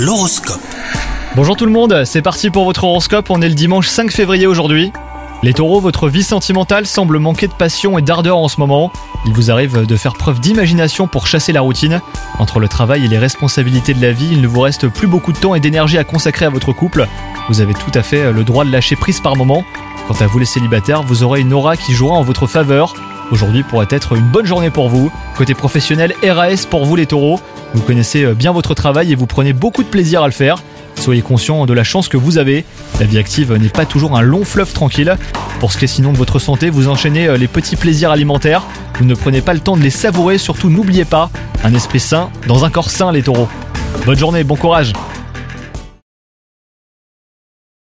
L'horoscope. Bonjour tout le monde, c'est parti pour votre horoscope, on est le dimanche 5 février aujourd'hui. Les taureaux, votre vie sentimentale semble manquer de passion et d'ardeur en ce moment. Il vous arrive de faire preuve d'imagination pour chasser la routine. Entre le travail et les responsabilités de la vie, il ne vous reste plus beaucoup de temps et d'énergie à consacrer à votre couple. Vous avez tout à fait le droit de lâcher prise par moment. Quant à vous les célibataires, vous aurez une aura qui jouera en votre faveur. Aujourd'hui pourrait être une bonne journée pour vous. Côté professionnel, RAS pour vous les taureaux. Vous connaissez bien votre travail et vous prenez beaucoup de plaisir à le faire. Soyez conscient de la chance que vous avez. La vie active n'est pas toujours un long fleuve tranquille. Pour ce qui est sinon de votre santé, vous enchaînez les petits plaisirs alimentaires. Vous ne prenez pas le temps de les savourer, surtout n'oubliez pas, un esprit sain dans un corps sain les taureaux. Bonne journée, bon courage